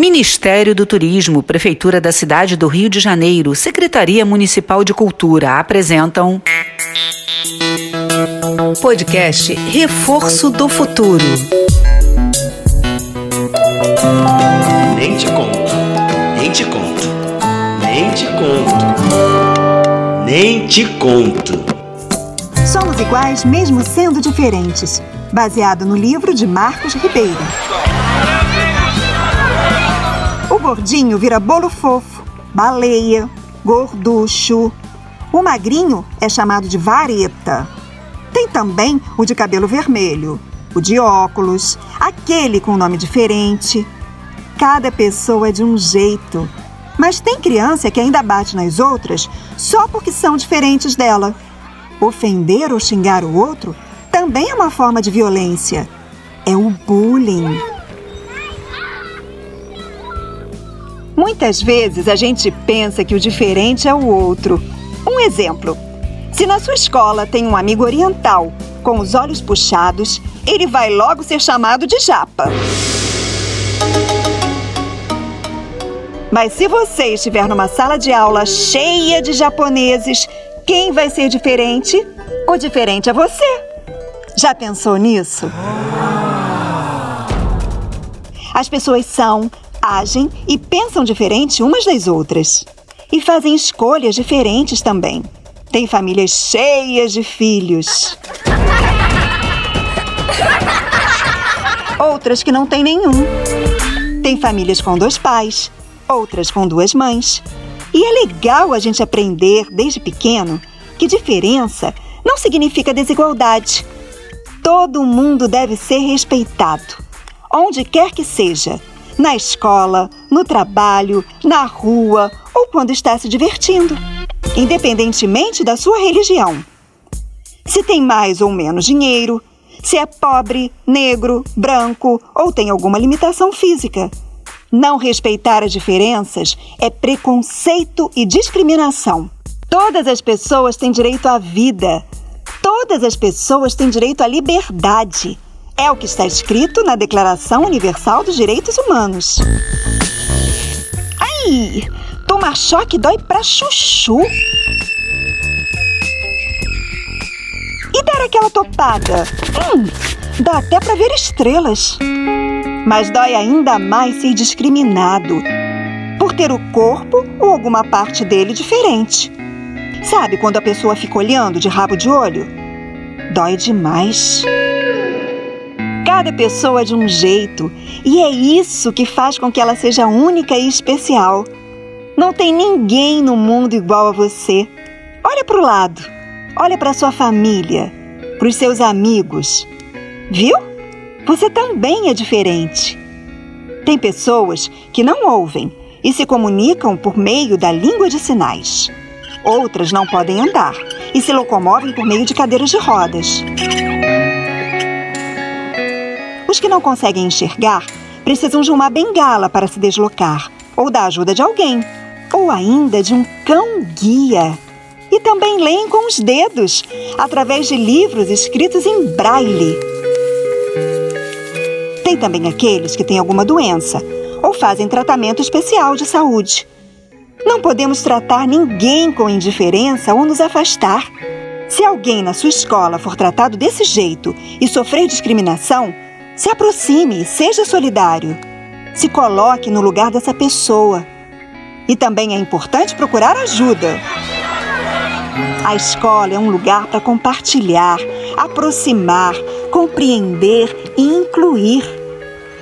Ministério do Turismo, Prefeitura da Cidade do Rio de Janeiro, Secretaria Municipal de Cultura apresentam. Podcast Reforço do Futuro. Nem te conto, nem te conto, nem te conto, nem te conto. Somos iguais mesmo sendo diferentes. Baseado no livro de Marcos Ribeiro. Gordinho vira bolo fofo, baleia, gorducho. O magrinho é chamado de vareta. Tem também o de cabelo vermelho, o de óculos, aquele com nome diferente. Cada pessoa é de um jeito. Mas tem criança que ainda bate nas outras só porque são diferentes dela. Ofender ou xingar o outro também é uma forma de violência. É o bullying. Muitas vezes a gente pensa que o diferente é o outro. Um exemplo: se na sua escola tem um amigo oriental com os olhos puxados, ele vai logo ser chamado de japa. Mas se você estiver numa sala de aula cheia de japoneses, quem vai ser diferente? O diferente é você. Já pensou nisso? As pessoas são, agem e pensam diferente umas das outras. E fazem escolhas diferentes também. Tem famílias cheias de filhos. Outras que não têm nenhum. Tem famílias com dois pais, outras com duas mães. E é legal a gente aprender desde pequeno que diferença não significa desigualdade. Todo mundo deve ser respeitado, onde quer que seja, na escola, no trabalho, na rua ou quando está se divertindo, independentemente da sua religião. Se tem mais ou menos dinheiro, se é pobre, negro, branco ou tem alguma limitação física. Não respeitar as diferenças é preconceito e discriminação. Todas as pessoas têm direito à vida. Todas as pessoas têm direito à liberdade. É o que está escrito na Declaração Universal dos Direitos Humanos. Ai, tomar choque dói pra chuchu. E dar aquela topada? Hum, dá até pra ver estrelas. Mas dói ainda mais ser discriminado por ter o corpo ou alguma parte dele diferente. Sabe quando a pessoa fica olhando de rabo de olho? Dói demais. Cada pessoa é de um jeito e é isso que faz com que ela seja única e especial. Não tem ninguém no mundo igual a você. Olha para o lado, olha para sua família, para os seus amigos. Viu? Você também é diferente. Tem pessoas que não ouvem e se comunicam por meio da língua de sinais. Outras não podem andar e se locomovem por meio de cadeiras de rodas. Os que não conseguem enxergar precisam de uma bengala para se deslocar, ou da ajuda de alguém, ou ainda de um cão-guia. E também leem com os dedos, através de livros escritos em braille. Tem também aqueles que têm alguma doença ou fazem tratamento especial de saúde. Não podemos tratar ninguém com indiferença ou nos afastar. Se alguém na sua escola for tratado desse jeito e sofrer discriminação, se aproxime, seja solidário. Se coloque no lugar dessa pessoa. E também é importante procurar ajuda. A escola é um lugar para compartilhar, aproximar, compreender e incluir.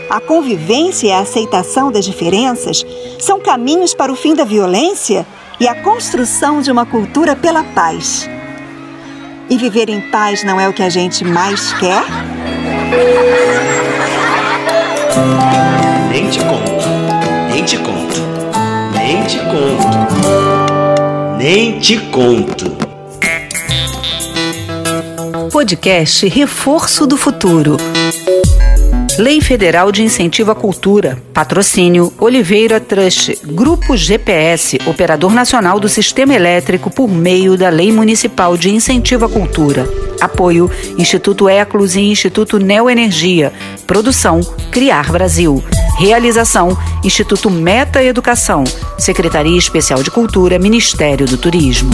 A convivência e a aceitação das diferenças são caminhos para o fim da violência e a construção de uma cultura pela paz. E viver em paz não é o que a gente mais quer? Nem te conto, nem te conto, nem te conto, nem te conto. Podcast Reforço do Futuro. Lei Federal de Incentivo à Cultura. Patrocínio Oliveira Trust. Grupo GPS, Operador Nacional do Sistema Elétrico por meio da Lei Municipal de Incentivo à Cultura. Apoio Instituto Eclos e Instituto Neoenergia. Produção Criar Brasil. Realização: Instituto Meta Educação, Secretaria Especial de Cultura, Ministério do Turismo.